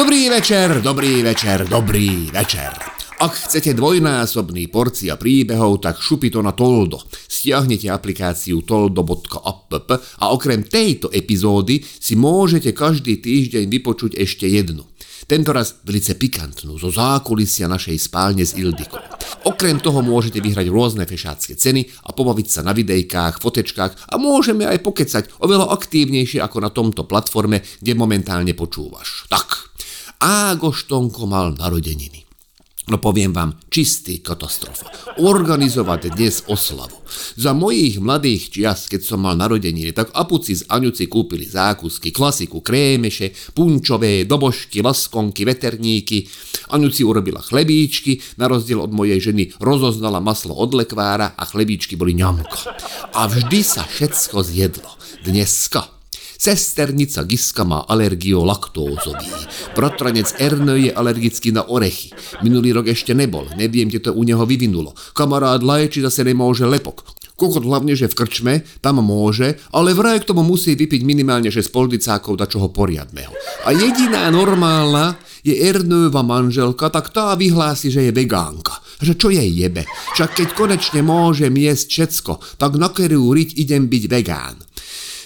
Dobrý večer, dobrý večer, dobrý večer. Ak chcete dvojnásobný porcia príbehov, tak šupi to na Toldo. Stiahnete aplikáciu toldo.app a okrem tejto epizódy si môžete každý týždeň vypočuť ešte jednu. Tentoraz velice pikantnú, zo zákulisia našej spálne s Ildikou. Okrem toho môžete vyhrať rôzne fešácké ceny a pobaviť sa na videjkách, fotečkách a môžeme aj pokecať oveľa aktívnejšie ako na tomto platforme, kde momentálne počúvaš. Tak, Ágoštonko mal narodeniny. No poviem vám, čistý katastrofa. Organizovať dnes oslavu. Za mojich mladých čias, keď som mal narodeniny, tak apuci z Aňuci kúpili zákusky, klasiku, krémeše, punčové, dobožky, laskonky, veterníky. Aňuci urobila chlebíčky, na rozdiel od mojej ženy rozoznala maslo od lekvára a chlebíčky boli ňamko. A vždy sa všetko zjedlo. Dneska Sesternica Giska má alergiu laktózový. Bratranec Erno je alergický na orechy. Minulý rok ešte nebol, neviem, kde to u neho vyvinulo. Kamarád Lajči zase nemôže lepok. Kokot hlavne, že v krčme, tam môže, ale vraj k tomu musí vypiť minimálne 6 poldicákov da čoho poriadného. A jediná normálna je Ernőva manželka, tak tá vyhlási, že je vegánka. Že čo jej jebe? Však keď konečne môžem jesť všetko, tak na kerú riť idem byť vegán.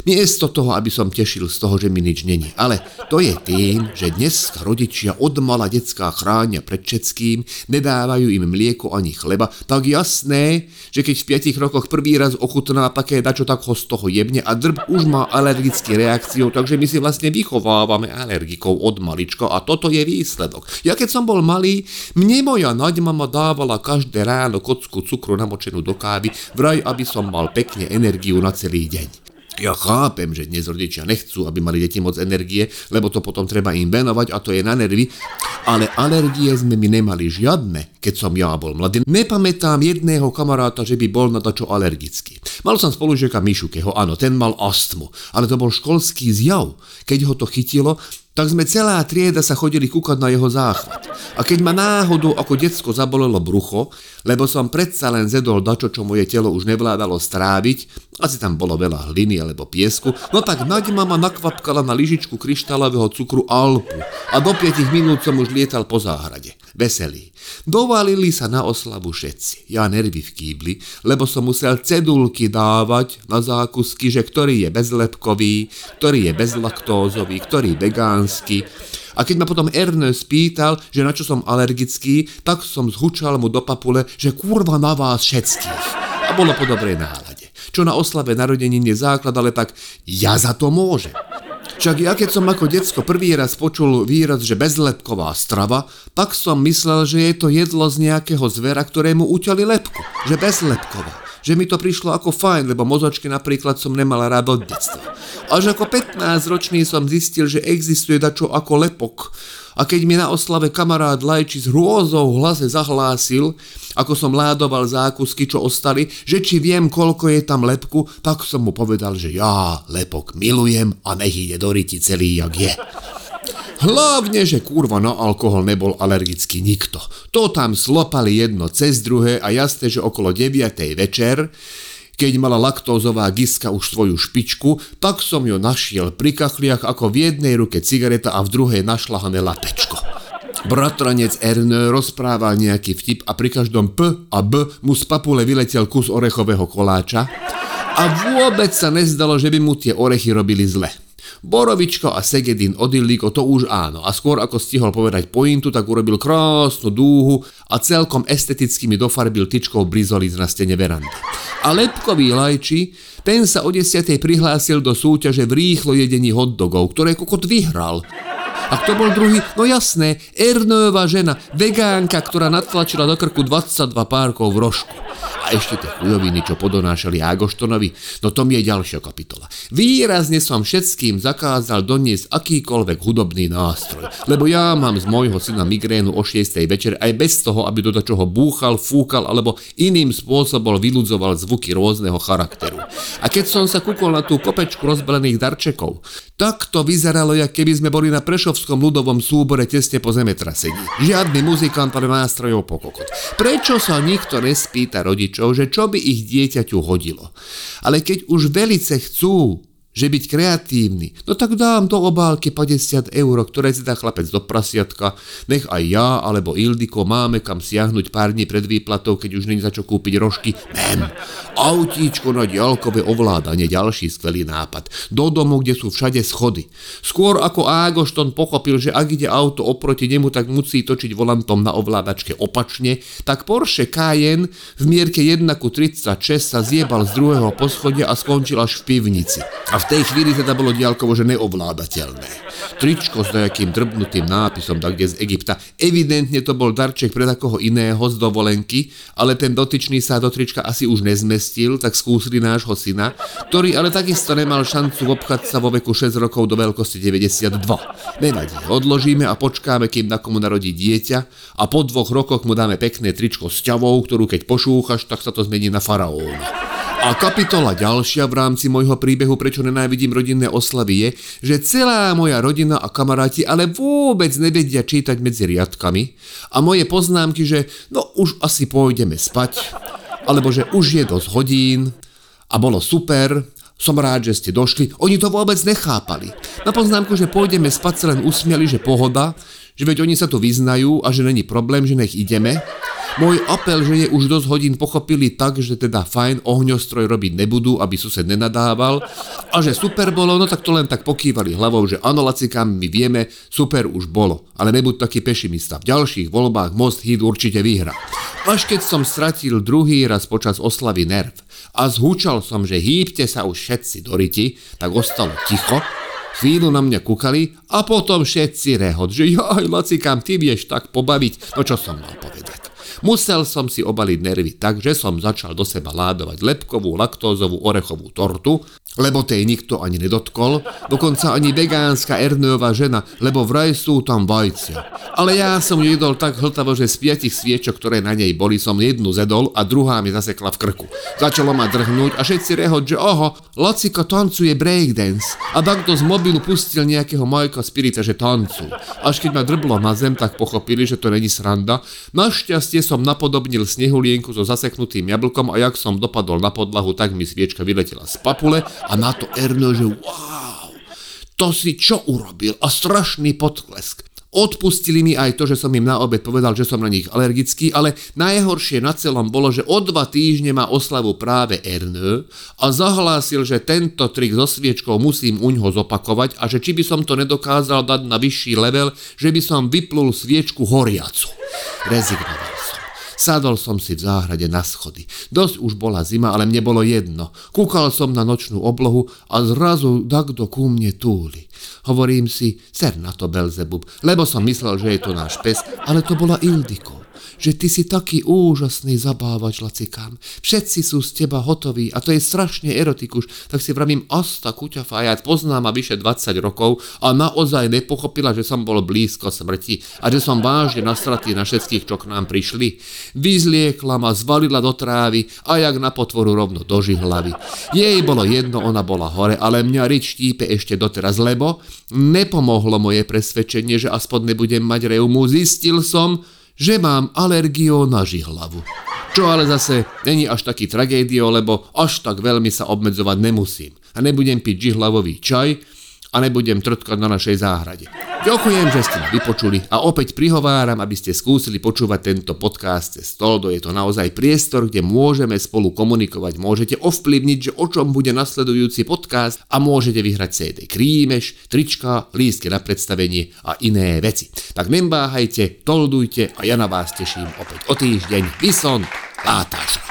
Miesto toho, aby som tešil z toho, že mi nič není. Ale to je tým, že dnes rodičia odmala detská chránia pred všetkým, nedávajú im mlieko ani chleba, tak jasné, že keď v 5 rokoch prvý raz ochutná také dačo, tak ho z toho jebne a drb už má alergické reakciu, takže my si vlastne vychovávame alergikov od malička a toto je výsledok. Ja keď som bol malý, mne moja naďmama dávala každé ráno kocku cukru namočenú do kávy, vraj aby som mal pekne energiu na celý deň. Ja chápem, že dnes rodičia nechcú, aby mali deti moc energie, lebo to potom treba im venovať a to je na nervy, ale alergie sme my nemali žiadne, keď som ja bol mladý. Nepamätám jedného kamaráta, že by bol na to čo alergický. Mal som spolužiaka Mišukeho, áno, ten mal astmu, ale to bol školský zjav. Keď ho to chytilo, tak sme celá trieda sa chodili kúkať na jeho záchvat. A keď ma náhodou ako decko zabolelo brucho, lebo som predsa len zedol dačo, čo moje telo už nevládalo stráviť, asi tam bolo veľa hliny alebo piesku, no tak naď mama nakvapkala na lyžičku kryštálového cukru Alpu a do 5 minút som už lietal po záhrade. Veselý. Dovalili sa na oslavu všetci. Ja nervy v kýbli, lebo som musel cedulky dávať na zákusky, že ktorý je bezlepkový, ktorý je bezlaktózový, ktorý vegánsky. A keď ma potom Ernest spýtal, že na čo som alergický, tak som zhučal mu do papule, že kurva na vás všetkých. A bolo po dobrej nálade. Čo na oslave narodení je základ, ale tak ja za to môžem. Však ja keď som ako decko prvý raz počul výraz, že bezlepková strava, tak som myslel, že je to jedlo z nejakého zvera, ktorému uťali lepku. Že bezlepková. Že mi to prišlo ako fajn, lebo mozočky napríklad som nemal rád od detstva. Až ako 15 ročný som zistil, že existuje dačo ako lepok a keď mi na oslave kamarát Lajči s hrôzou v hlase zahlásil, ako som ládoval zákusky, čo ostali, že či viem, koľko je tam lepku, tak som mu povedal, že ja lepok milujem a nech ide do riti celý, jak je. Hlavne, že kurva na alkohol nebol alergický nikto. To tam slopali jedno cez druhé a jasné, že okolo 9. večer keď mala laktózová giska už svoju špičku, tak som ju našiel pri kachliach ako v jednej ruke cigareta a v druhej našlahané latečko. Bratranec Erne rozprával nejaký vtip a pri každom P a B mu z papule vyletel kus orechového koláča a vôbec sa nezdalo, že by mu tie orechy robili zle. Borovičko a Segedin Odilliko to už áno a skôr ako stihol povedať pointu, tak urobil krásnu dúhu a celkom esteticky mi dofarbil tyčkou brizolic na stene verandy. A lepkový lajči, ten sa o desiatej prihlásil do súťaže v rýchlo jedení hotdogov, ktoré kokot vyhral. A kto bol druhý? No jasné, Ernőva žena, vegánka, ktorá natlačila do krku 22 párkov v rožku. A ešte tie chujoviny, čo podonášali Ágoštonovi, no to mi je ďalšia kapitola. Výrazne som všetkým zakázal doniesť akýkoľvek hudobný nástroj, lebo ja mám z môjho syna migrénu o 6. večer aj bez toho, aby do čoho búchal, fúkal alebo iným spôsobom vyludzoval zvuky rôzneho charakteru. A keď som sa kúkol na tú kopečku rozbalených darčekov, tak to vyzeralo, jak keby sme boli na Prešovskom ľudovom súbore tesne po zemetrasení. Žiadny muzikant, ale nástrojov pokokot. Prečo sa nikto nespýta rodičov, že čo by ich dieťaťu hodilo? Ale keď už velice chcú, že byť kreatívny, no tak dám do obálky 50 eur, ktoré si dá chlapec do prasiatka, nech aj ja alebo Ildiko máme kam siahnuť pár dní pred výplatou, keď už není za čo kúpiť rožky. Mem, autíčko na diaľkové ovládanie, ďalší skvelý nápad. Do domu, kde sú všade schody. Skôr ako Ágošton pochopil, že ak ide auto oproti nemu, tak musí točiť volantom na ovládačke opačne, tak Porsche Cayenne v mierke 1 ku 36 sa zjebal z druhého poschodia a skončil až v pivnici. A v tej chvíli teda bolo diaľkovo, že neovládateľné. Tričko s nejakým drbnutým nápisom tak kde z Egypta. Evidentne to bol darček pre takoho iného z dovolenky, ale ten dotyčný sa do trička asi už nezmestil, tak skúsili nášho syna, ktorý ale takisto nemal šancu obchať sa vo veku 6 rokov do veľkosti 92. Nevadí, odložíme a počkáme, kým na komu narodí dieťa a po dvoch rokoch mu dáme pekné tričko s ťavou, ktorú keď pošúchaš, tak sa to zmení na faraóna. A kapitola ďalšia v rámci môjho príbehu, prečo nenávidím rodinné oslavy, je, že celá moja rodina a kamaráti ale vôbec nevedia čítať medzi riadkami a moje poznámky, že no už asi pôjdeme spať, alebo že už je dosť hodín a bolo super, som rád, že ste došli, oni to vôbec nechápali. Na poznámku, že pôjdeme spať, sa len usmiali, že pohoda, že veď oni sa tu vyznajú a že není problém, že nech ideme. Môj apel, že je už dosť hodín pochopili tak, že teda fajn, ohňostroj robiť nebudú, aby sused nenadával a že super bolo, no tak to len tak pokývali hlavou, že áno, lacikám, my vieme, super už bolo, ale nebuď taký pešimista. V ďalších voľbách Most Hit určite vyhra. Až keď som stratil druhý raz počas oslavy nerv a zhúčal som, že hýbte sa už všetci do riti, tak ostalo ticho, chvíľu na mňa kúkali a potom všetci rehot, že joj, lacikám, ty vieš tak pobaviť. No čo som mal povedať? Musel som si obaliť nervy tak, že som začal do seba ládovať lepkovú, laktózovú, orechovú tortu, lebo tej nikto ani nedotkol, dokonca ani vegánska Erneová žena, lebo vraj sú tam vajcia. Ale ja som ju jedol tak hltavo, že z piatich sviečok, ktoré na nej boli, som jednu zedol a druhá mi zasekla v krku. Začalo ma drhnúť a všetci rehod, že oho, Lacika tancuje breakdance. A takto z mobilu pustil nejakého Majka Spirita, že tancu. Až keď ma drblo na zem, tak pochopili, že to není sranda. Našťastie som napodobnil snehulienku so zaseknutým jablkom a jak som dopadol na podlahu, tak mi sviečka vyletela z papule a na to Erno, že wow, to si čo urobil? A strašný podklesk. Odpustili mi aj to, že som im na obed povedal, že som na nich alergický, ale najhoršie na celom bolo, že o dva týždne má oslavu práve Ernő a zahlásil, že tento trik so sviečkou musím uňho zopakovať a že či by som to nedokázal dať na vyšší level, že by som vyplul sviečku horiacu. Rezignoval. Sadol som si v záhrade na schody. Dosť už bola zima, ale mne bolo jedno. Kúkal som na nočnú oblohu a zrazu takto ku mne túli. Hovorím si, ser na to Belzebub, lebo som myslel, že je to náš pes, ale to bola Ildiko že ty si taký úžasný zabávač, lacikám. Všetci sú z teba hotoví a to je strašne erotikuš, tak si vravím, asta kuťa fajat, poznám ma vyše 20 rokov a naozaj nepochopila, že som bol blízko smrti a že som vážne nasratý na všetkých, čo k nám prišli. Vyzliekla ma, zvalila do trávy a jak na potvoru rovno do žihlavy. Jej bolo jedno, ona bola hore, ale mňa rič štípe ešte doteraz, lebo nepomohlo moje presvedčenie, že aspoň nebudem mať reumu. Zistil som, že mám alergiu na žihlavu. Čo ale zase není až taký tragédio, lebo až tak veľmi sa obmedzovať nemusím. A nebudem piť žihlavový čaj a nebudem trtkať na našej záhrade. Ďakujem, že ste ma vypočuli a opäť prihováram, aby ste skúsili počúvať tento podcast cez Stoldo. Je to naozaj priestor, kde môžeme spolu komunikovať. Môžete ovplyvniť, že o čom bude nasledujúci podcast a môžete vyhrať CD krímeš, trička, lístky na predstavenie a iné veci. Tak nembáhajte, toldujte a ja na vás teším opäť o týždeň. Vison, látaš.